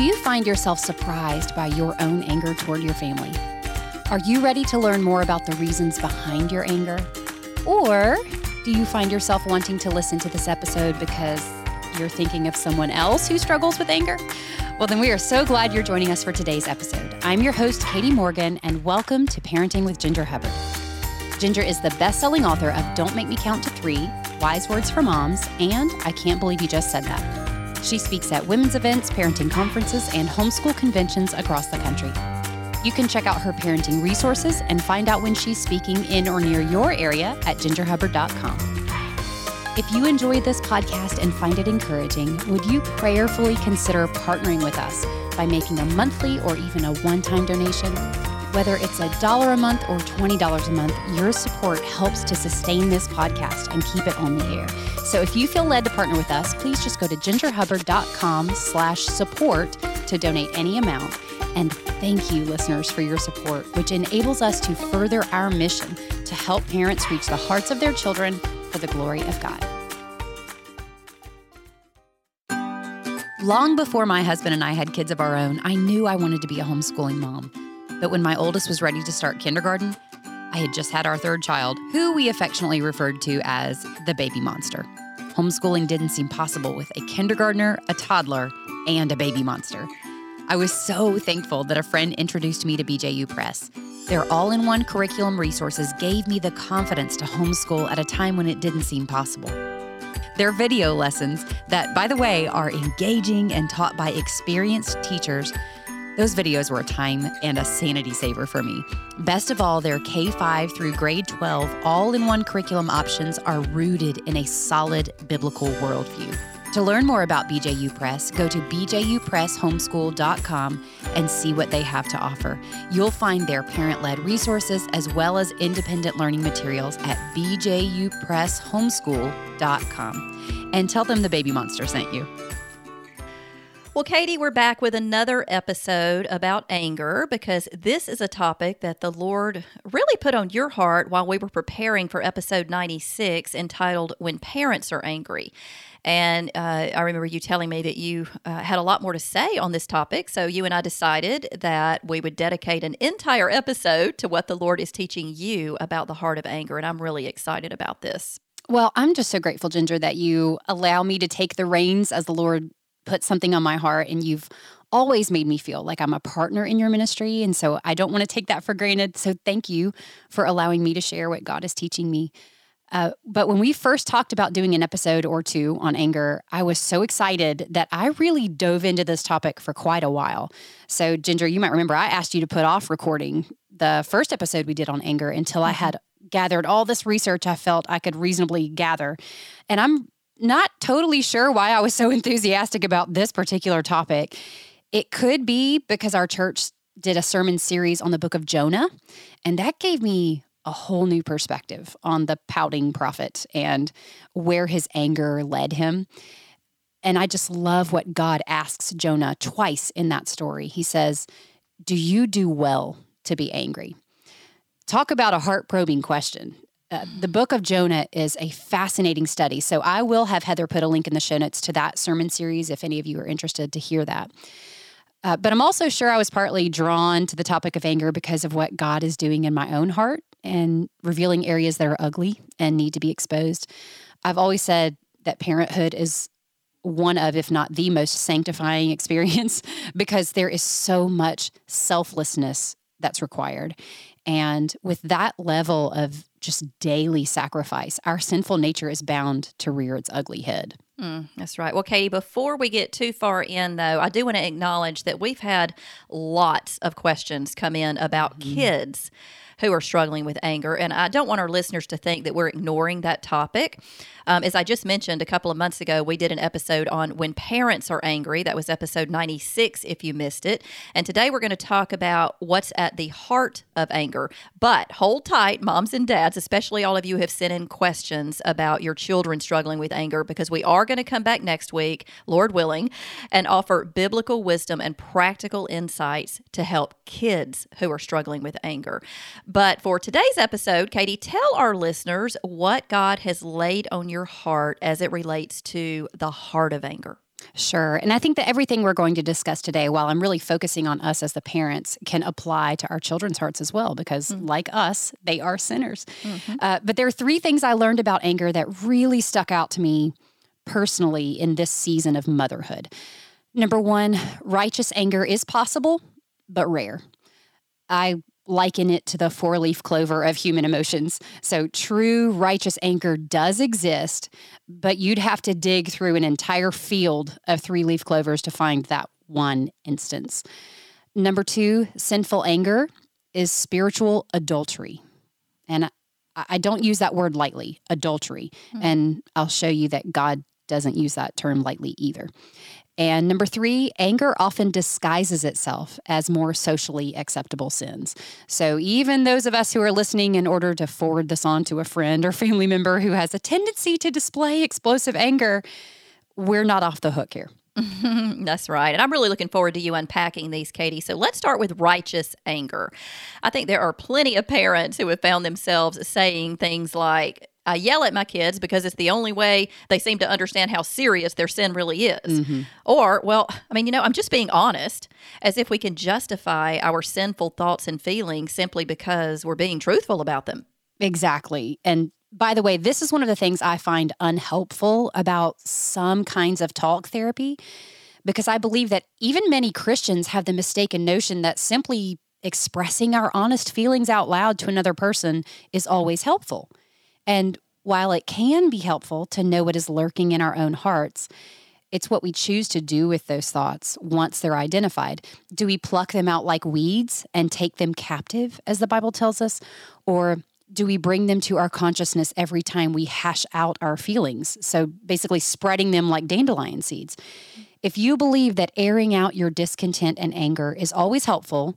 Do you find yourself surprised by your own anger toward your family? Are you ready to learn more about the reasons behind your anger? Or do you find yourself wanting to listen to this episode because you're thinking of someone else who struggles with anger? Well, then we are so glad you're joining us for today's episode. I'm your host, Katie Morgan, and welcome to Parenting with Ginger Hubbard. Ginger is the best selling author of Don't Make Me Count to Three, Wise Words for Moms, and I Can't Believe You Just Said That. She speaks at women's events, parenting conferences, and homeschool conventions across the country. You can check out her parenting resources and find out when she's speaking in or near your area at gingerhubbard.com. If you enjoy this podcast and find it encouraging, would you prayerfully consider partnering with us by making a monthly or even a one time donation? Whether it's a dollar a month or $20 a month, your support helps to sustain this podcast and keep it on the air. So if you feel led to partner with us, please just go to gingerhubbard.com slash support to donate any amount. And thank you, listeners, for your support, which enables us to further our mission to help parents reach the hearts of their children for the glory of God. Long before my husband and I had kids of our own, I knew I wanted to be a homeschooling mom. But when my oldest was ready to start kindergarten, I had just had our third child, who we affectionately referred to as the baby monster. Homeschooling didn't seem possible with a kindergartner, a toddler, and a baby monster. I was so thankful that a friend introduced me to BJU Press. Their all in one curriculum resources gave me the confidence to homeschool at a time when it didn't seem possible. Their video lessons, that, by the way, are engaging and taught by experienced teachers, those videos were a time and a sanity saver for me. Best of all, their K 5 through grade 12 all in one curriculum options are rooted in a solid biblical worldview. To learn more about BJU Press, go to bjupresshomeschool.com and see what they have to offer. You'll find their parent led resources as well as independent learning materials at bjupresshomeschool.com. And tell them the baby monster sent you. Well, Katie, we're back with another episode about anger because this is a topic that the Lord really put on your heart while we were preparing for episode 96 entitled When Parents Are Angry. And uh, I remember you telling me that you uh, had a lot more to say on this topic. So you and I decided that we would dedicate an entire episode to what the Lord is teaching you about the heart of anger. And I'm really excited about this. Well, I'm just so grateful, Ginger, that you allow me to take the reins as the Lord put something on my heart and you've always made me feel like I'm a partner in your ministry. And so I don't want to take that for granted. So thank you for allowing me to share what God is teaching me. Uh, but when we first talked about doing an episode or two on anger, I was so excited that I really dove into this topic for quite a while. So, Ginger, you might remember I asked you to put off recording the first episode we did on anger until I mm-hmm. had gathered all this research I felt I could reasonably gather. And I'm not totally sure why I was so enthusiastic about this particular topic. It could be because our church did a sermon series on the book of Jonah, and that gave me a whole new perspective on the pouting prophet and where his anger led him. And I just love what God asks Jonah twice in that story. He says, Do you do well to be angry? Talk about a heart probing question. Uh, the book of Jonah is a fascinating study. So I will have Heather put a link in the show notes to that sermon series if any of you are interested to hear that. Uh, but I'm also sure I was partly drawn to the topic of anger because of what God is doing in my own heart and revealing areas that are ugly and need to be exposed. I've always said that parenthood is one of, if not the most sanctifying experience, because there is so much selflessness that's required. And with that level of just daily sacrifice, our sinful nature is bound to rear its ugly head. Mm, that's right. Well, Katie, before we get too far in, though, I do want to acknowledge that we've had lots of questions come in about mm-hmm. kids who are struggling with anger. And I don't want our listeners to think that we're ignoring that topic. Um, as I just mentioned a couple of months ago, we did an episode on when parents are angry. That was episode 96, if you missed it. And today we're going to talk about what's at the heart of anger. But hold tight, moms and dads, especially all of you who have sent in questions about your children struggling with anger, because we are going to come back next week, Lord willing, and offer biblical wisdom and practical insights to help kids who are struggling with anger. But for today's episode, Katie, tell our listeners what God has laid on your heart as it relates to the heart of anger. Sure. And I think that everything we're going to discuss today, while I'm really focusing on us as the parents, can apply to our children's hearts as well, because mm-hmm. like us, they are sinners. Mm-hmm. Uh, but there are three things I learned about anger that really stuck out to me personally in this season of motherhood. Number one, righteous anger is possible, but rare. I liken it to the four leaf clover of human emotions. So, true righteous anger does exist, but you'd have to dig through an entire field of three leaf clovers to find that one instance. Number two, sinful anger is spiritual adultery. And I don't use that word lightly, adultery. Mm-hmm. And I'll show you that God doesn't use that term lightly either. And number three, anger often disguises itself as more socially acceptable sins. So even those of us who are listening in order to forward this on to a friend or family member who has a tendency to display explosive anger, we're not off the hook here. That's right. And I'm really looking forward to you unpacking these, Katie. So let's start with righteous anger. I think there are plenty of parents who have found themselves saying things like, I yell at my kids because it's the only way they seem to understand how serious their sin really is. Mm-hmm. Or, well, I mean, you know, I'm just being honest, as if we can justify our sinful thoughts and feelings simply because we're being truthful about them. Exactly. And by the way, this is one of the things I find unhelpful about some kinds of talk therapy because I believe that even many Christians have the mistaken notion that simply expressing our honest feelings out loud to another person is always helpful. And while it can be helpful to know what is lurking in our own hearts, it's what we choose to do with those thoughts once they're identified. Do we pluck them out like weeds and take them captive, as the Bible tells us? Or do we bring them to our consciousness every time we hash out our feelings? So basically, spreading them like dandelion seeds. If you believe that airing out your discontent and anger is always helpful,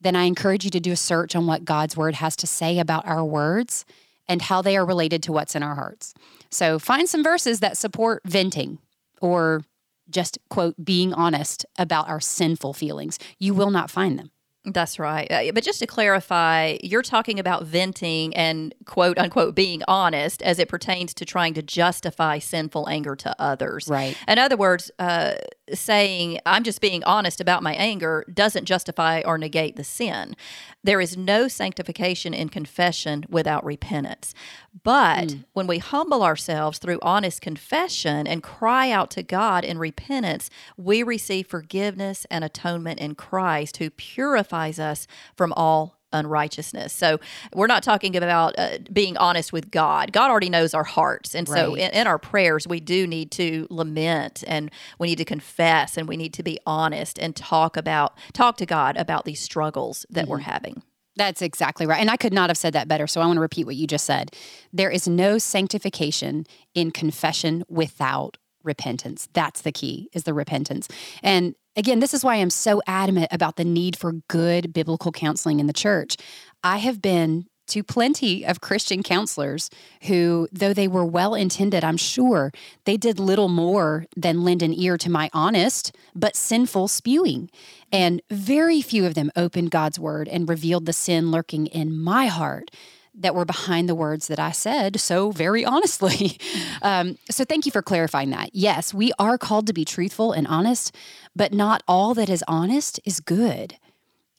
then I encourage you to do a search on what God's word has to say about our words and how they are related to what's in our hearts. So find some verses that support venting or just, quote, being honest about our sinful feelings. You will not find them. That's right. Uh, but just to clarify, you're talking about venting and quote unquote being honest as it pertains to trying to justify sinful anger to others. Right. In other words, uh, saying I'm just being honest about my anger doesn't justify or negate the sin. There is no sanctification in confession without repentance. But mm. when we humble ourselves through honest confession and cry out to God in repentance, we receive forgiveness and atonement in Christ who purifies us from all unrighteousness. So we're not talking about uh, being honest with God. God already knows our hearts. And so in, in, our prayers, we do need to lament and we need to confess and we need to be honest and talk about, talk to God about these struggles that mm-hmm. we're having. That's exactly right. And I could not have said that better. So I want to repeat what you just said. There is no sanctification in confession without repentance. That's the key, is the repentance. And Again, this is why I'm so adamant about the need for good biblical counseling in the church. I have been to plenty of Christian counselors who, though they were well intended, I'm sure they did little more than lend an ear to my honest but sinful spewing. And very few of them opened God's word and revealed the sin lurking in my heart that were behind the words that I said so very honestly. Um, so thank you for clarifying that. Yes, we are called to be truthful and honest, but not all that is honest is good.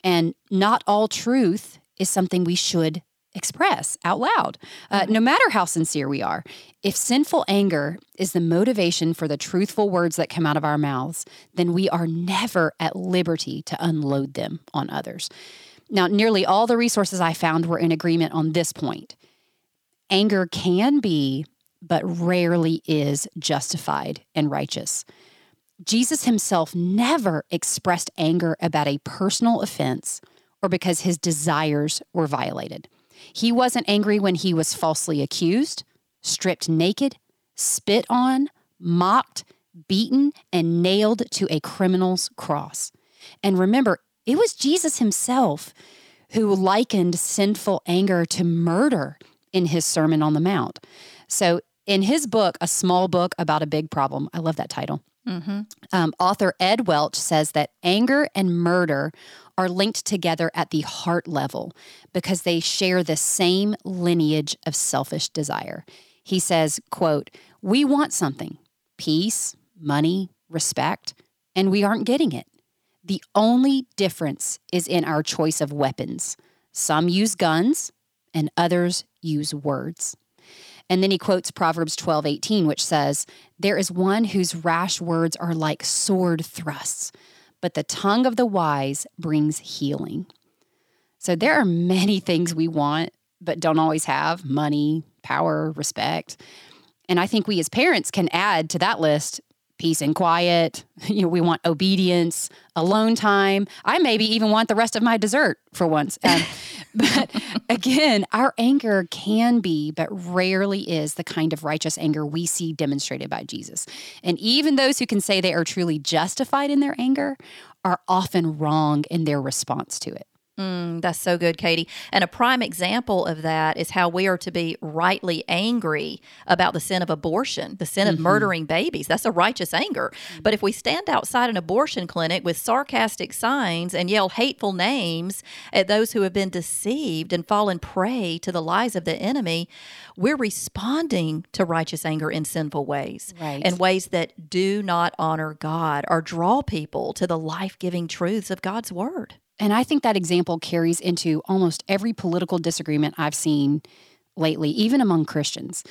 And not all truth is something we should express out loud, uh, mm-hmm. no matter how sincere we are. If sinful anger is the motivation for the truthful words that come out of our mouths, then we are never at liberty to unload them on others. Now, nearly all the resources I found were in agreement on this point. Anger can be, but rarely is justified and righteous. Jesus himself never expressed anger about a personal offense or because his desires were violated. He wasn't angry when he was falsely accused, stripped naked, spit on, mocked, beaten, and nailed to a criminal's cross. And remember, it was Jesus himself who likened sinful anger to murder in his Sermon on the Mount. So, in his book, A Small Book About a Big Problem, I love that title. Mm-hmm. Um, author Ed Welch says that anger and murder are linked together at the heart level because they share the same lineage of selfish desire. He says, quote, "We want something, peace, money, respect, and we aren't getting it. The only difference is in our choice of weapons. Some use guns and others use words. And then he quotes Proverbs 12, 18, which says, There is one whose rash words are like sword thrusts, but the tongue of the wise brings healing. So there are many things we want, but don't always have money, power, respect. And I think we as parents can add to that list peace and quiet. You know, we want obedience, alone time. I maybe even want the rest of my dessert for once. Um, but again, our anger can be, but rarely is, the kind of righteous anger we see demonstrated by Jesus. And even those who can say they are truly justified in their anger are often wrong in their response to it. Mm, that's so good, Katie. And a prime example of that is how we are to be rightly angry about the sin of abortion, the sin mm-hmm. of murdering babies. That's a righteous anger. Mm-hmm. But if we stand outside an abortion clinic with sarcastic signs and yell hateful names at those who have been deceived and fallen prey to the lies of the enemy, we're responding to righteous anger in sinful ways, right. in ways that do not honor God or draw people to the life giving truths of God's word. And I think that example carries into almost every political disagreement I've seen lately, even among Christians.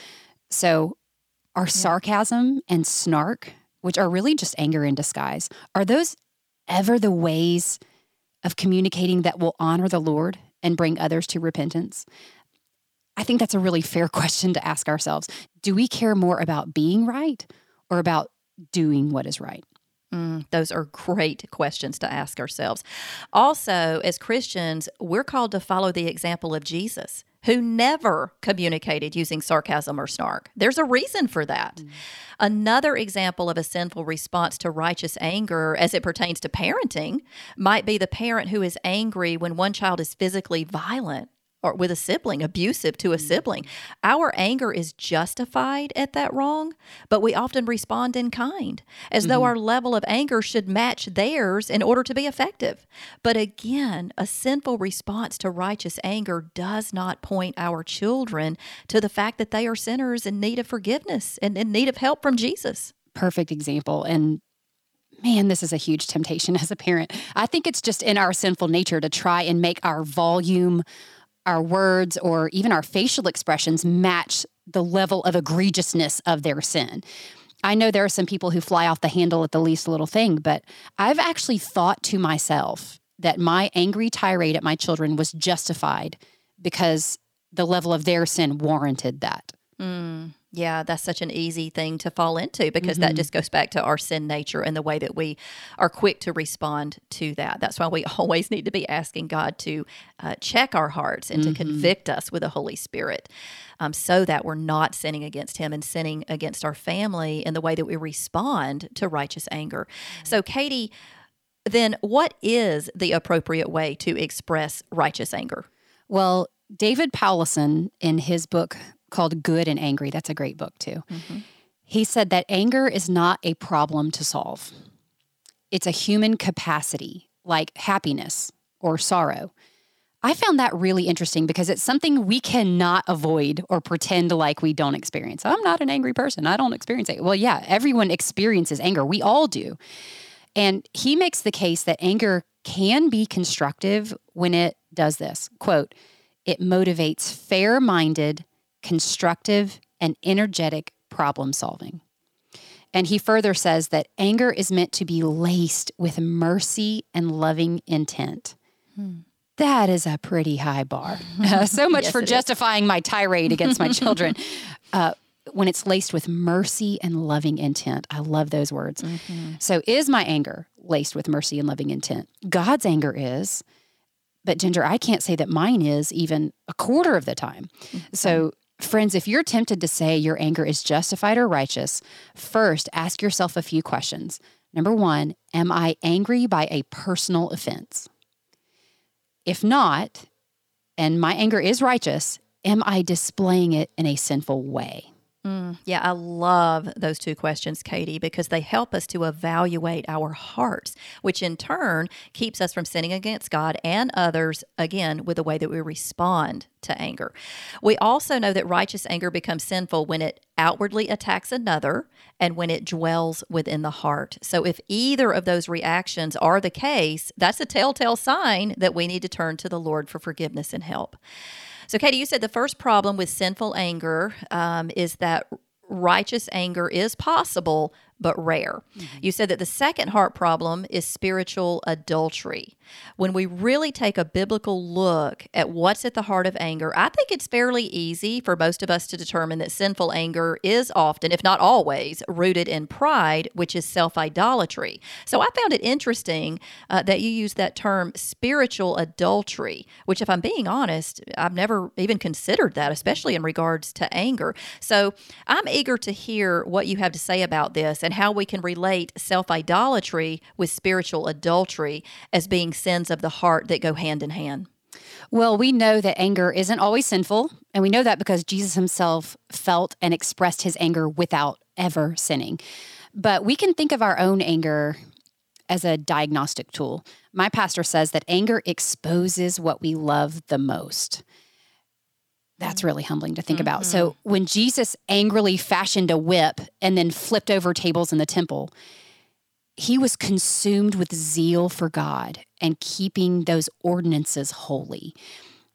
So, our yeah. sarcasm and snark, which are really just anger in disguise, are those ever the ways of communicating that will honor the Lord and bring others to repentance? I think that's a really fair question to ask ourselves. Do we care more about being right or about doing what is right? Mm, those are great questions to ask ourselves. Also, as Christians, we're called to follow the example of Jesus, who never communicated using sarcasm or snark. There's a reason for that. Mm. Another example of a sinful response to righteous anger as it pertains to parenting might be the parent who is angry when one child is physically violent or with a sibling, abusive to a mm-hmm. sibling. Our anger is justified at that wrong, but we often respond in kind, as mm-hmm. though our level of anger should match theirs in order to be effective. But again, a sinful response to righteous anger does not point our children to the fact that they are sinners in need of forgiveness and in need of help from Jesus. Perfect example. And man, this is a huge temptation as a parent. I think it's just in our sinful nature to try and make our volume our words or even our facial expressions match the level of egregiousness of their sin. I know there are some people who fly off the handle at the least little thing, but I've actually thought to myself that my angry tirade at my children was justified because the level of their sin warranted that. Mm. Yeah, that's such an easy thing to fall into because mm-hmm. that just goes back to our sin nature and the way that we are quick to respond to that. That's why we always need to be asking God to uh, check our hearts and mm-hmm. to convict us with the Holy Spirit um, so that we're not sinning against Him and sinning against our family in the way that we respond to righteous anger. Mm-hmm. So, Katie, then what is the appropriate way to express righteous anger? Well, David Powlison, in his book, called Good and Angry. That's a great book, too. Mm-hmm. He said that anger is not a problem to solve, it's a human capacity, like happiness or sorrow. I found that really interesting because it's something we cannot avoid or pretend like we don't experience. I'm not an angry person. I don't experience it. Well, yeah, everyone experiences anger. We all do. And he makes the case that anger can be constructive when it does this. Quote, it motivates fair minded, constructive, and energetic problem solving. And he further says that anger is meant to be laced with mercy and loving intent. Hmm. That is a pretty high bar. Uh, so much yes, for justifying is. my tirade against my children. Uh, when it's laced with mercy and loving intent. I love those words. Mm-hmm. So, is my anger laced with mercy and loving intent? God's anger is, but Ginger, I can't say that mine is even a quarter of the time. Mm-hmm. So, Friends, if you're tempted to say your anger is justified or righteous, first ask yourself a few questions. Number one, am I angry by a personal offense? If not, and my anger is righteous, am I displaying it in a sinful way? Mm, yeah, I love those two questions, Katie, because they help us to evaluate our hearts, which in turn keeps us from sinning against God and others, again, with the way that we respond to anger. We also know that righteous anger becomes sinful when it outwardly attacks another and when it dwells within the heart. So, if either of those reactions are the case, that's a telltale sign that we need to turn to the Lord for forgiveness and help. So, Katie, you said the first problem with sinful anger um, is that righteous anger is possible, but rare. Mm-hmm. You said that the second heart problem is spiritual adultery. When we really take a biblical look at what's at the heart of anger, I think it's fairly easy for most of us to determine that sinful anger is often, if not always, rooted in pride, which is self idolatry. So I found it interesting uh, that you use that term spiritual adultery, which, if I'm being honest, I've never even considered that, especially in regards to anger. So I'm eager to hear what you have to say about this and how we can relate self idolatry with spiritual adultery as being sins of the heart that go hand in hand. Well, we know that anger isn't always sinful, and we know that because Jesus himself felt and expressed his anger without ever sinning. But we can think of our own anger as a diagnostic tool. My pastor says that anger exposes what we love the most. That's really humbling to think mm-hmm. about. So, mm-hmm. when Jesus angrily fashioned a whip and then flipped over tables in the temple, he was consumed with zeal for God and keeping those ordinances holy.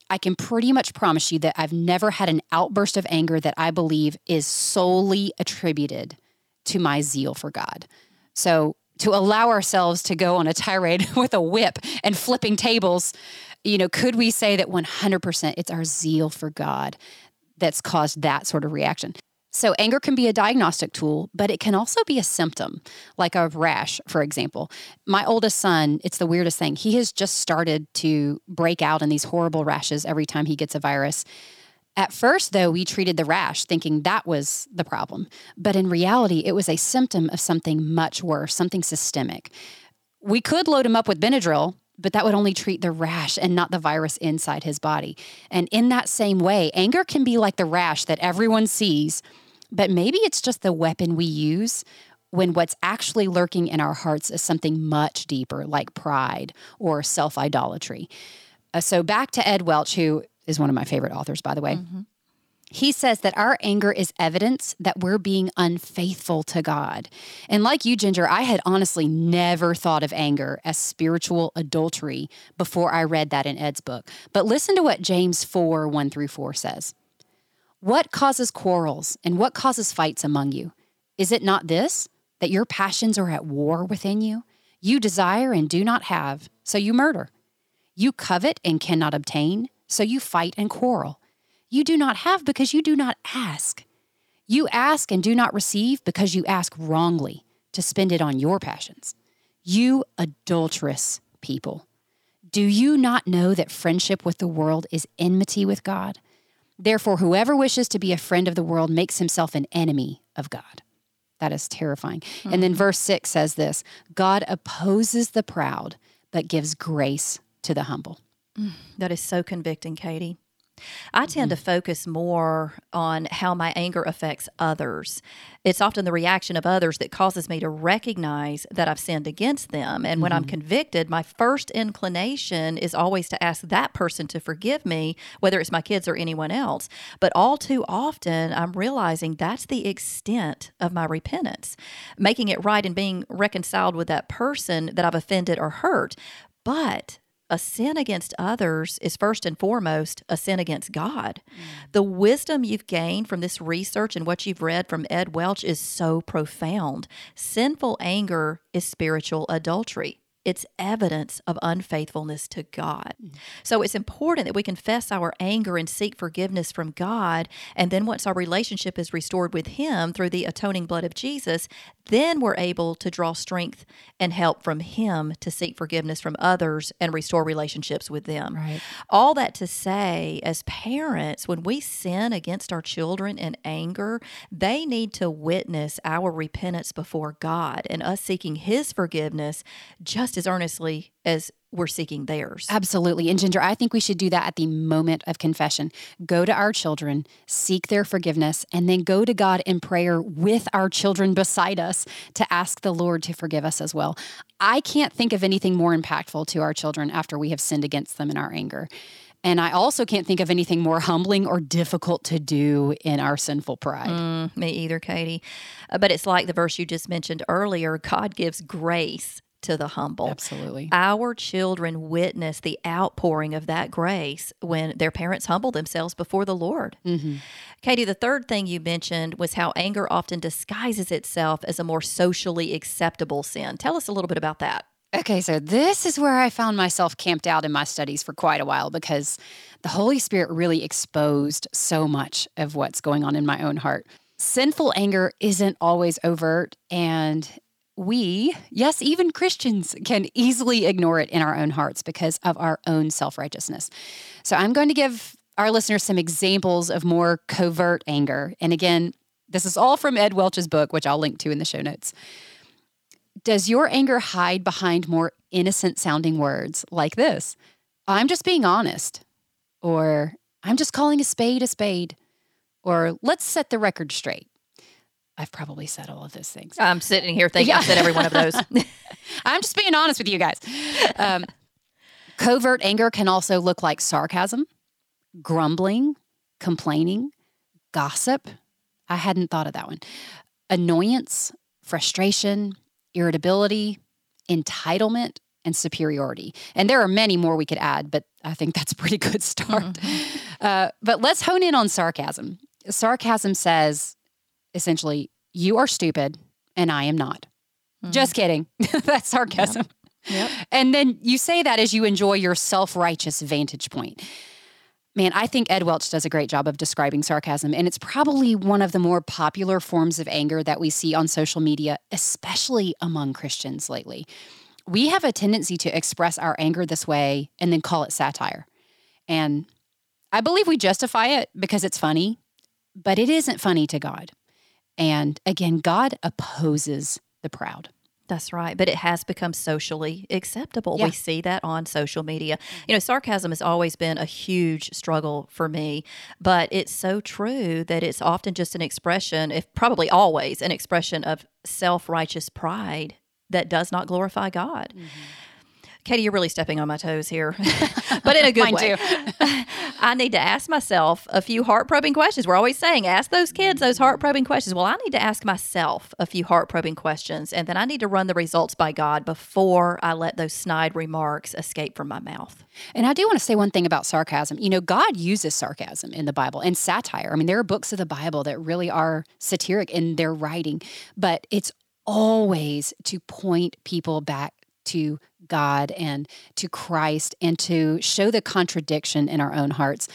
I can pretty much promise you that I've never had an outburst of anger that I believe is solely attributed to my zeal for God. So, to allow ourselves to go on a tirade with a whip and flipping tables you know, could we say that 100% it's our zeal for God that's caused that sort of reaction? So, anger can be a diagnostic tool, but it can also be a symptom, like a rash, for example. My oldest son, it's the weirdest thing. He has just started to break out in these horrible rashes every time he gets a virus. At first, though, we treated the rash thinking that was the problem. But in reality, it was a symptom of something much worse, something systemic. We could load him up with Benadryl but that would only treat the rash and not the virus inside his body. And in that same way, anger can be like the rash that everyone sees, but maybe it's just the weapon we use when what's actually lurking in our hearts is something much deeper, like pride or self idolatry. Uh, so, back to Ed Welch, who is one of my favorite authors, by the way. Mm-hmm. He says that our anger is evidence that we're being unfaithful to God. And like you, Ginger, I had honestly never thought of anger as spiritual adultery before I read that in Ed's book. But listen to what James 4 1 through 4 says. What causes quarrels and what causes fights among you? Is it not this, that your passions are at war within you? You desire and do not have, so you murder. You covet and cannot obtain, so you fight and quarrel. You do not have because you do not ask. You ask and do not receive because you ask wrongly to spend it on your passions. You adulterous people. Do you not know that friendship with the world is enmity with God? Therefore, whoever wishes to be a friend of the world makes himself an enemy of God. That is terrifying. Mm-hmm. And then mm-hmm. verse 6 says this God opposes the proud, but gives grace to the humble. Mm, that is so convicting, Katie. I tend mm-hmm. to focus more on how my anger affects others. It's often the reaction of others that causes me to recognize that I've sinned against them. And mm-hmm. when I'm mm-hmm. convicted, my first inclination is always to ask that person to forgive me, whether it's my kids or anyone else. But all too often, I'm realizing that's the extent of my repentance, making it right and being reconciled with that person that I've offended or hurt. But a sin against others is first and foremost a sin against God. Mm. The wisdom you've gained from this research and what you've read from Ed Welch is so profound. Sinful anger is spiritual adultery it's evidence of unfaithfulness to God. Mm-hmm. So it's important that we confess our anger and seek forgiveness from God. And then once our relationship is restored with Him through the atoning blood of Jesus, then we're able to draw strength and help from Him to seek forgiveness from others and restore relationships with them. Right. All that to say, as parents, when we sin against our children in anger, they need to witness our repentance before God and us seeking His forgiveness just just as earnestly as we're seeking theirs. Absolutely. And Ginger, I think we should do that at the moment of confession. Go to our children, seek their forgiveness, and then go to God in prayer with our children beside us to ask the Lord to forgive us as well. I can't think of anything more impactful to our children after we have sinned against them in our anger. And I also can't think of anything more humbling or difficult to do in our sinful pride. Mm, me either, Katie. Uh, but it's like the verse you just mentioned earlier God gives grace to the humble. Absolutely. Our children witness the outpouring of that grace when their parents humble themselves before the Lord. Mm-hmm. Katie, the third thing you mentioned was how anger often disguises itself as a more socially acceptable sin. Tell us a little bit about that. Okay, so this is where I found myself camped out in my studies for quite a while because the Holy Spirit really exposed so much of what's going on in my own heart. Sinful anger isn't always overt, and we, yes, even Christians, can easily ignore it in our own hearts because of our own self righteousness. So I'm going to give our listeners some examples of more covert anger. And again, this is all from Ed Welch's book, which I'll link to in the show notes. Does your anger hide behind more innocent sounding words like this? I'm just being honest. Or I'm just calling a spade a spade. Or let's set the record straight. I've probably said all of those things. I'm sitting here thinking yeah. I've said every one of those. I'm just being honest with you guys. Um, covert anger can also look like sarcasm, grumbling, complaining, gossip. I hadn't thought of that one. Annoyance, frustration, irritability, entitlement, and superiority. And there are many more we could add, but I think that's a pretty good start. Mm-hmm. Uh, but let's hone in on sarcasm. Sarcasm says essentially, you are stupid and I am not. Mm-hmm. Just kidding. that's sarcasm. Yep. Yep. And then you say that as you enjoy your self righteous vantage point. Man, I think Ed Welch does a great job of describing sarcasm, and it's probably one of the more popular forms of anger that we see on social media, especially among Christians lately. We have a tendency to express our anger this way and then call it satire. And I believe we justify it because it's funny, but it isn't funny to God. And again, God opposes the proud. That's right. But it has become socially acceptable. Yeah. We see that on social media. You know, sarcasm has always been a huge struggle for me, but it's so true that it's often just an expression, if probably always an expression of self righteous pride that does not glorify God. Mm-hmm. Katie, you're really stepping on my toes here, but in a good way. I need to ask myself a few heart probing questions. We're always saying, ask those kids those heart probing questions. Well, I need to ask myself a few heart probing questions, and then I need to run the results by God before I let those snide remarks escape from my mouth. And I do want to say one thing about sarcasm. You know, God uses sarcasm in the Bible and satire. I mean, there are books of the Bible that really are satiric in their writing, but it's always to point people back to God and to Christ and to show the contradiction in our own hearts.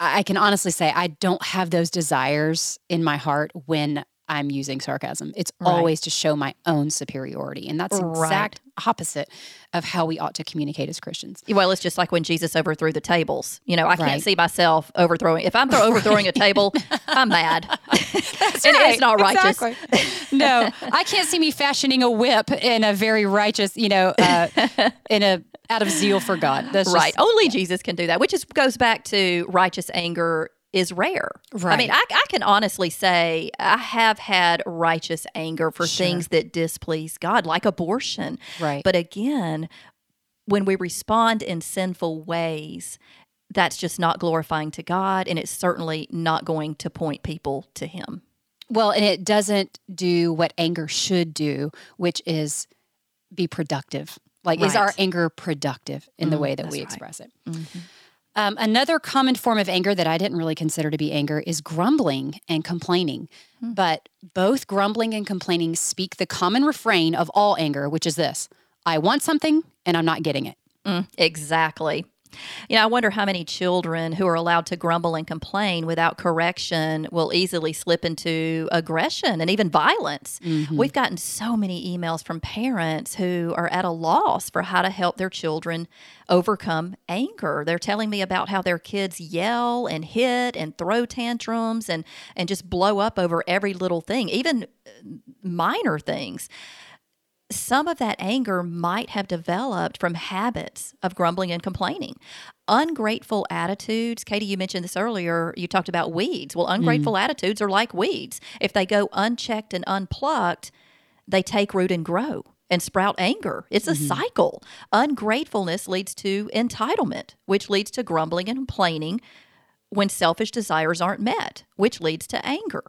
I can honestly say I don't have those desires in my heart when I'm using sarcasm. It's right. always to show my own superiority. And that's right. exact opposite of how we ought to communicate as Christians. Well, it's just like when Jesus overthrew the tables. You know, I can't see myself overthrowing. If I'm overthrowing a table, I'm mad. That's and right. it's not righteous. Exactly. no, I can't see me fashioning a whip in a very righteous, you know, uh, in a out of zeal for God. That's right. Just, Only Jesus can do that, which is goes back to righteous anger is rare. Right. I mean, I, I, can honestly say I have had righteous anger for sure. things that displease God, like abortion. Right. But again, when we respond in sinful ways, that's just not glorifying to God, and it's certainly not going to point people to Him. Well, and it doesn't do what anger should do, which is be productive. Like, right. is our anger productive in mm, the way that we right. express it? Mm-hmm. Um, another common form of anger that I didn't really consider to be anger is grumbling and complaining. Hmm. But both grumbling and complaining speak the common refrain of all anger, which is this I want something and I'm not getting it. Mm, exactly. You know, I wonder how many children who are allowed to grumble and complain without correction will easily slip into aggression and even violence. Mm-hmm. We've gotten so many emails from parents who are at a loss for how to help their children overcome anger. They're telling me about how their kids yell and hit and throw tantrums and and just blow up over every little thing, even minor things some of that anger might have developed from habits of grumbling and complaining. Ungrateful attitudes, Katie, you mentioned this earlier. You talked about weeds. Well, ungrateful mm. attitudes are like weeds. If they go unchecked and unplucked, they take root and grow and sprout anger. It's a mm-hmm. cycle. Ungratefulness leads to entitlement, which leads to grumbling and complaining when selfish desires aren't met, which leads to anger.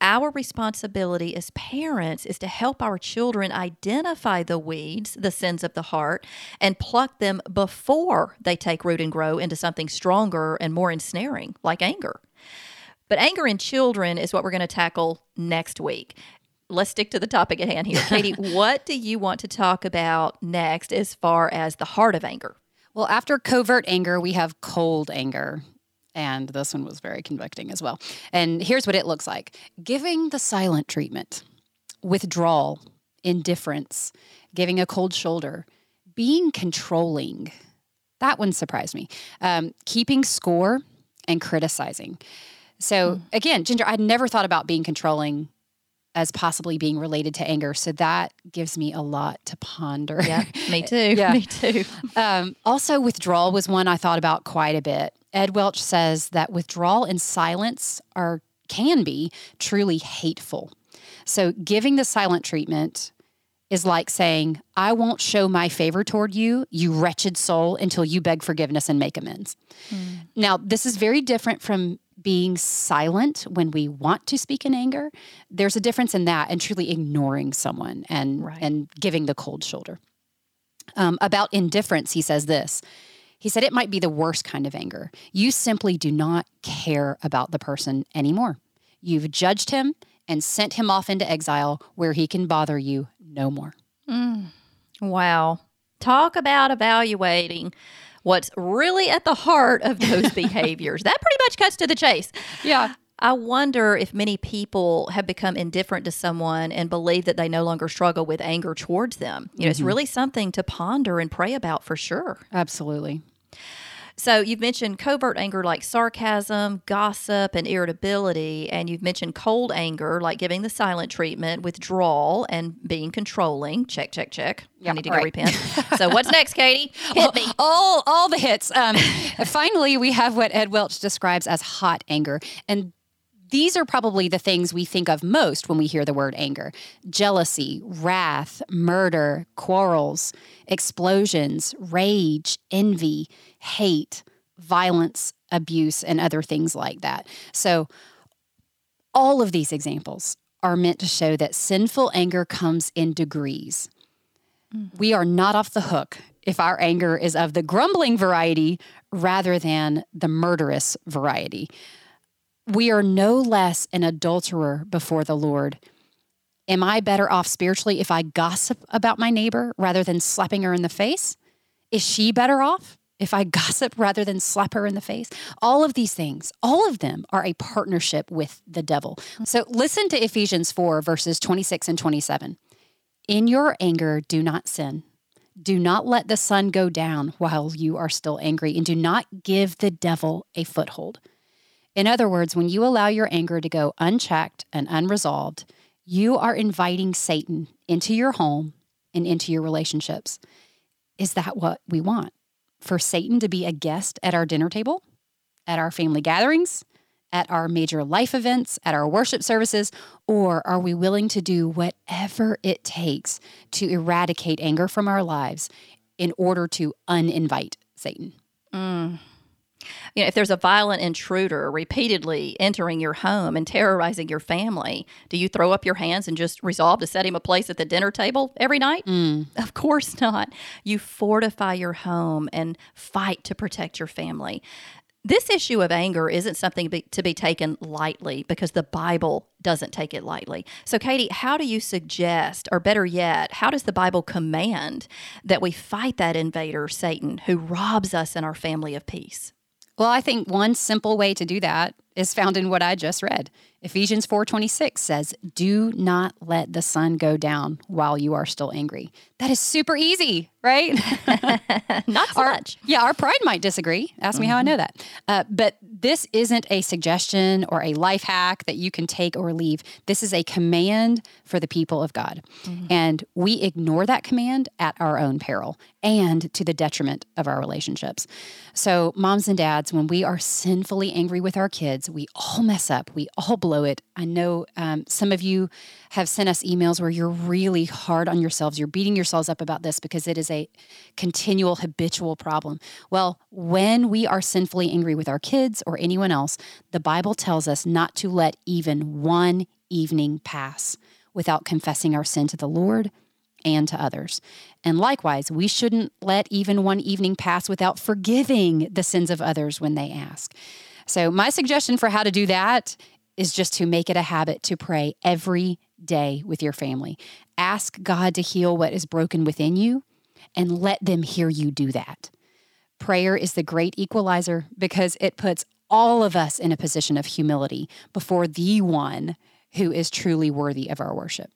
Our responsibility as parents is to help our children identify the weeds, the sins of the heart, and pluck them before they take root and grow into something stronger and more ensnaring, like anger. But anger in children is what we're going to tackle next week. Let's stick to the topic at hand here. Katie, what do you want to talk about next as far as the heart of anger? Well, after covert anger, we have cold anger. And this one was very convicting as well. And here's what it looks like giving the silent treatment, withdrawal, indifference, giving a cold shoulder, being controlling. That one surprised me. Um, keeping score and criticizing. So, mm. again, Ginger, I'd never thought about being controlling as possibly being related to anger. So that gives me a lot to ponder. Yeah, me too. yeah. Me too. Um, also, withdrawal was one I thought about quite a bit. Ed Welch says that withdrawal and silence are can be truly hateful. So giving the silent treatment is like saying, I won't show my favor toward you, you wretched soul, until you beg forgiveness and make amends. Mm. Now, this is very different from being silent when we want to speak in anger. There's a difference in that and truly ignoring someone and, right. and giving the cold shoulder. Um, about indifference, he says this he said it might be the worst kind of anger. You simply do not care about the person anymore. You've judged him and sent him off into exile where he can bother you no more. Mm. Wow. Talk about evaluating what's really at the heart of those behaviors. That pretty much cuts to the chase. Yeah. I wonder if many people have become indifferent to someone and believe that they no longer struggle with anger towards them. You know, mm-hmm. it's really something to ponder and pray about for sure. Absolutely. So you've mentioned covert anger like sarcasm, gossip, and irritability, and you've mentioned cold anger like giving the silent treatment, withdrawal, and being controlling. Check, check, check. Yep, I need to go right. repent. so what's next, Katie? Hit me. All, all the hits. Um, finally, we have what Ed Welch describes as hot anger, and these are probably the things we think of most when we hear the word anger jealousy, wrath, murder, quarrels, explosions, rage, envy, hate, violence, abuse, and other things like that. So, all of these examples are meant to show that sinful anger comes in degrees. Mm. We are not off the hook if our anger is of the grumbling variety rather than the murderous variety we are no less an adulterer before the Lord. Am I better off spiritually if I gossip about my neighbor rather than slapping her in the face? Is she better off if I gossip rather than slap her in the face? All of these things, all of them are a partnership with the devil. So listen to Ephesians 4, verses 26 and 27. In your anger, do not sin. Do not let the sun go down while you are still angry, and do not give the devil a foothold. In other words, when you allow your anger to go unchecked and unresolved, you are inviting Satan into your home and into your relationships. Is that what we want? For Satan to be a guest at our dinner table, at our family gatherings, at our major life events, at our worship services, or are we willing to do whatever it takes to eradicate anger from our lives in order to uninvite Satan? Mm you know, if there's a violent intruder repeatedly entering your home and terrorizing your family, do you throw up your hands and just resolve to set him a place at the dinner table every night? Mm. Of course not. You fortify your home and fight to protect your family. This issue of anger isn't something be, to be taken lightly because the Bible doesn't take it lightly. So, Katie, how do you suggest, or better yet, how does the Bible command that we fight that invader, Satan, who robs us and our family of peace? Well, I think one simple way to do that is found in what I just read. Ephesians 4:26 says, "Do not let the sun go down while you are still angry." That is super easy, right? Not so our, much. Yeah, our pride might disagree. Ask me how I know that. Uh, but this isn't a suggestion or a life hack that you can take or leave. This is a command for the people of God. And we ignore that command at our own peril and to the detriment of our relationships. So, moms and dads, when we are sinfully angry with our kids, we all mess up. We all blow it. I know um, some of you have sent us emails where you're really hard on yourselves. You're beating yourselves up about this because it is a continual, habitual problem. Well, when we are sinfully angry with our kids or anyone else, the Bible tells us not to let even one evening pass without confessing our sin to the Lord and to others. And likewise, we shouldn't let even one evening pass without forgiving the sins of others when they ask. So, my suggestion for how to do that is just to make it a habit to pray every day with your family. Ask God to heal what is broken within you and let them hear you do that. Prayer is the great equalizer because it puts all of us in a position of humility before the one who is truly worthy of our worship.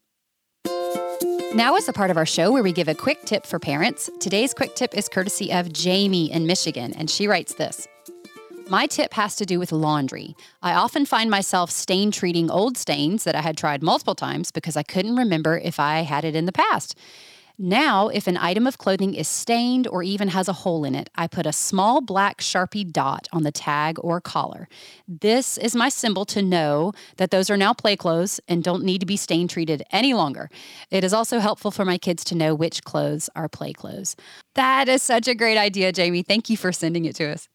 Now is the part of our show where we give a quick tip for parents. Today's quick tip is courtesy of Jamie in Michigan, and she writes this. My tip has to do with laundry. I often find myself stain treating old stains that I had tried multiple times because I couldn't remember if I had it in the past. Now, if an item of clothing is stained or even has a hole in it, I put a small black Sharpie dot on the tag or collar. This is my symbol to know that those are now play clothes and don't need to be stain treated any longer. It is also helpful for my kids to know which clothes are play clothes. That is such a great idea, Jamie. Thank you for sending it to us.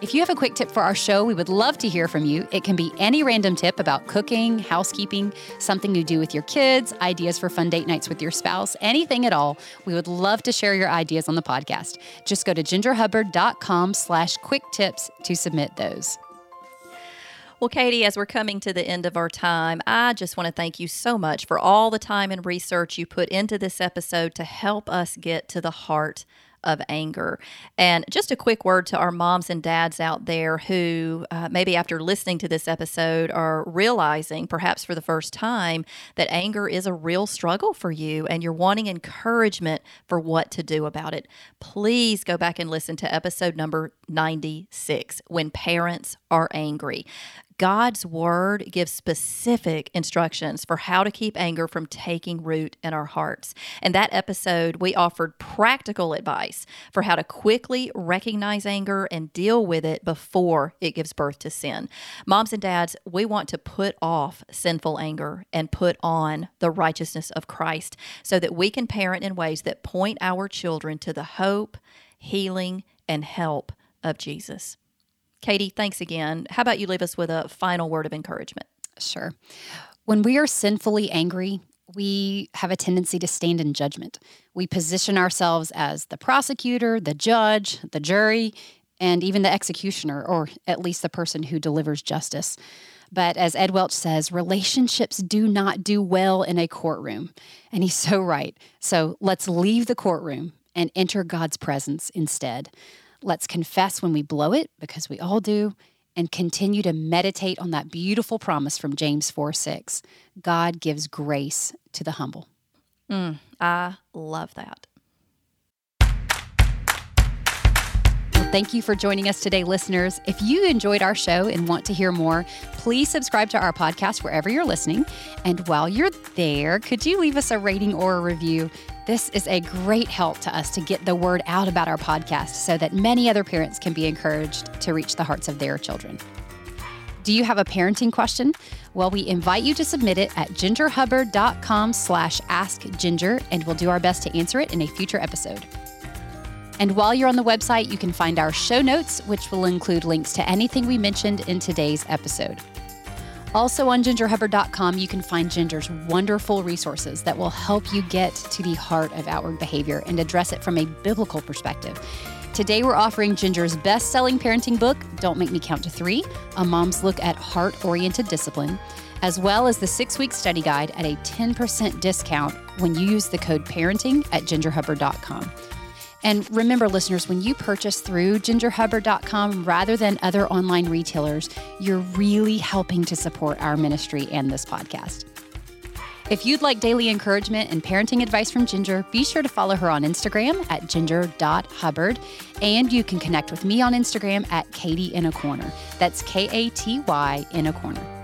If you have a quick tip for our show, we would love to hear from you. It can be any random tip about cooking, housekeeping, something you do with your kids, ideas for fun date nights with your spouse, anything at all. We would love to share your ideas on the podcast. Just go to gingerhubbard.com slash quick tips to submit those. Well, Katy, as we're coming to the end of our time, I just want to thank you so much for all the time and research you put into this episode to help us get to the heart of anger. And just a quick word to our moms and dads out there who uh, maybe after listening to this episode are realizing, perhaps for the first time, that anger is a real struggle for you and you're wanting encouragement for what to do about it. Please go back and listen to episode number 96 When Parents Are Angry. God's word gives specific instructions for how to keep anger from taking root in our hearts. In that episode, we offered practical advice for how to quickly recognize anger and deal with it before it gives birth to sin. Moms and dads, we want to put off sinful anger and put on the righteousness of Christ so that we can parent in ways that point our children to the hope, healing, and help of Jesus. Katy, thanks again. How about you leave us with a final word of encouragement? Sure. When we are sinfully angry, we have a tendency to stand in judgment. We position ourselves as the prosecutor, the judge, the jury, and even the executioner, or at least the person who delivers justice. But as Ed Welch says, relationships do not do well in a courtroom. And he's so right. So let's leave the courtroom and enter God's presence instead. Let's confess when we blow it, because we all do, and continue to meditate on that beautiful promise from James 4 6. God gives grace to the humble. Mm, I love that. Thank you for joining us today, listeners. If you enjoyed our show and want to hear more, please subscribe to our podcast wherever you're listening. And while you're there, could you leave us a rating or a review? This is a great help to us to get the word out about our podcast so that many other parents can be encouraged to reach the hearts of their children. Do you have a parenting question? Well, we invite you to submit it at gingerhubbard.com slash askginger, and we'll do our best to answer it in a future episode. And while you're on the website, you can find our show notes, which will include links to anything we mentioned in today's episode. Also on gingerhubbard.com, you can find Ginger's wonderful resources that will help you get to the heart of outward behavior and address it from a biblical perspective. Today, we're offering Ginger's best selling parenting book, Don't Make Me Count to Three A Mom's Look at Heart Oriented Discipline, as well as the six week study guide at a 10% discount when you use the code parenting at gingerhubbard.com. And remember, listeners, when you purchase through gingerhubbard.com rather than other online retailers, you're really helping to support our ministry and this podcast. If you'd like daily encouragement and parenting advice from Ginger, be sure to follow her on Instagram at ginger.hubbard. And you can connect with me on Instagram at Katy in a Corner. That's K A T Y in a corner.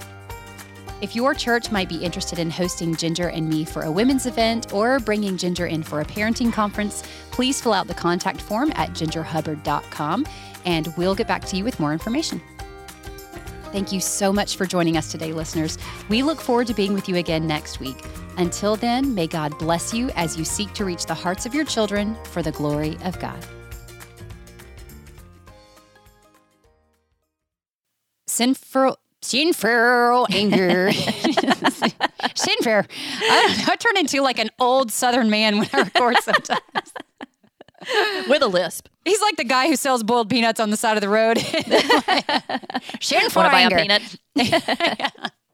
If your church might be interested in hosting Ginger and me for a women's event or bringing Ginger in for a parenting conference, please fill out the contact form at gingerhubbard.com and we'll get back to you with more information. Thank you so much for joining us today, listeners. We look forward to being with you again next week. Until then, may God bless you as you seek to reach the hearts of your children for the glory of God. Sinful. Sinful oh, anger. Sinful. I, I turn into like an old Southern man when I record sometimes. With a lisp. He's like the guy who sells boiled peanuts on the side of the road. Sinful Want to buy a anger. peanut?